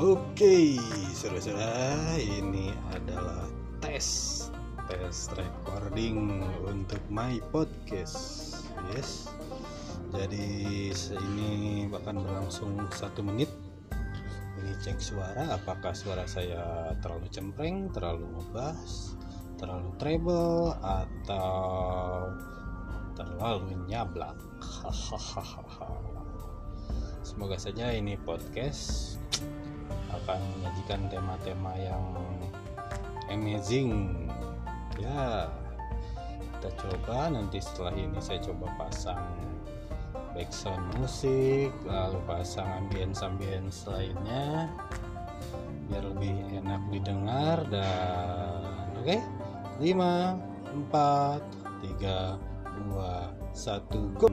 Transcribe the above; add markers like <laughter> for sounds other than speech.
Oke, saudara-saudara, ini adalah tes tes recording untuk my podcast. Yes. Jadi ini bahkan berlangsung satu menit. Ini cek suara, apakah suara saya terlalu cempreng, terlalu ngebas, terlalu treble, atau terlalu nyablak. <laughs> Semoga saja ini podcast akan menyajikan tema-tema yang amazing. Ya, kita coba nanti setelah ini saya coba pasang background musik, lalu pasang ambience-ambience lainnya biar lebih enak didengar dan oke. Okay? 5 4 3 2 1 go.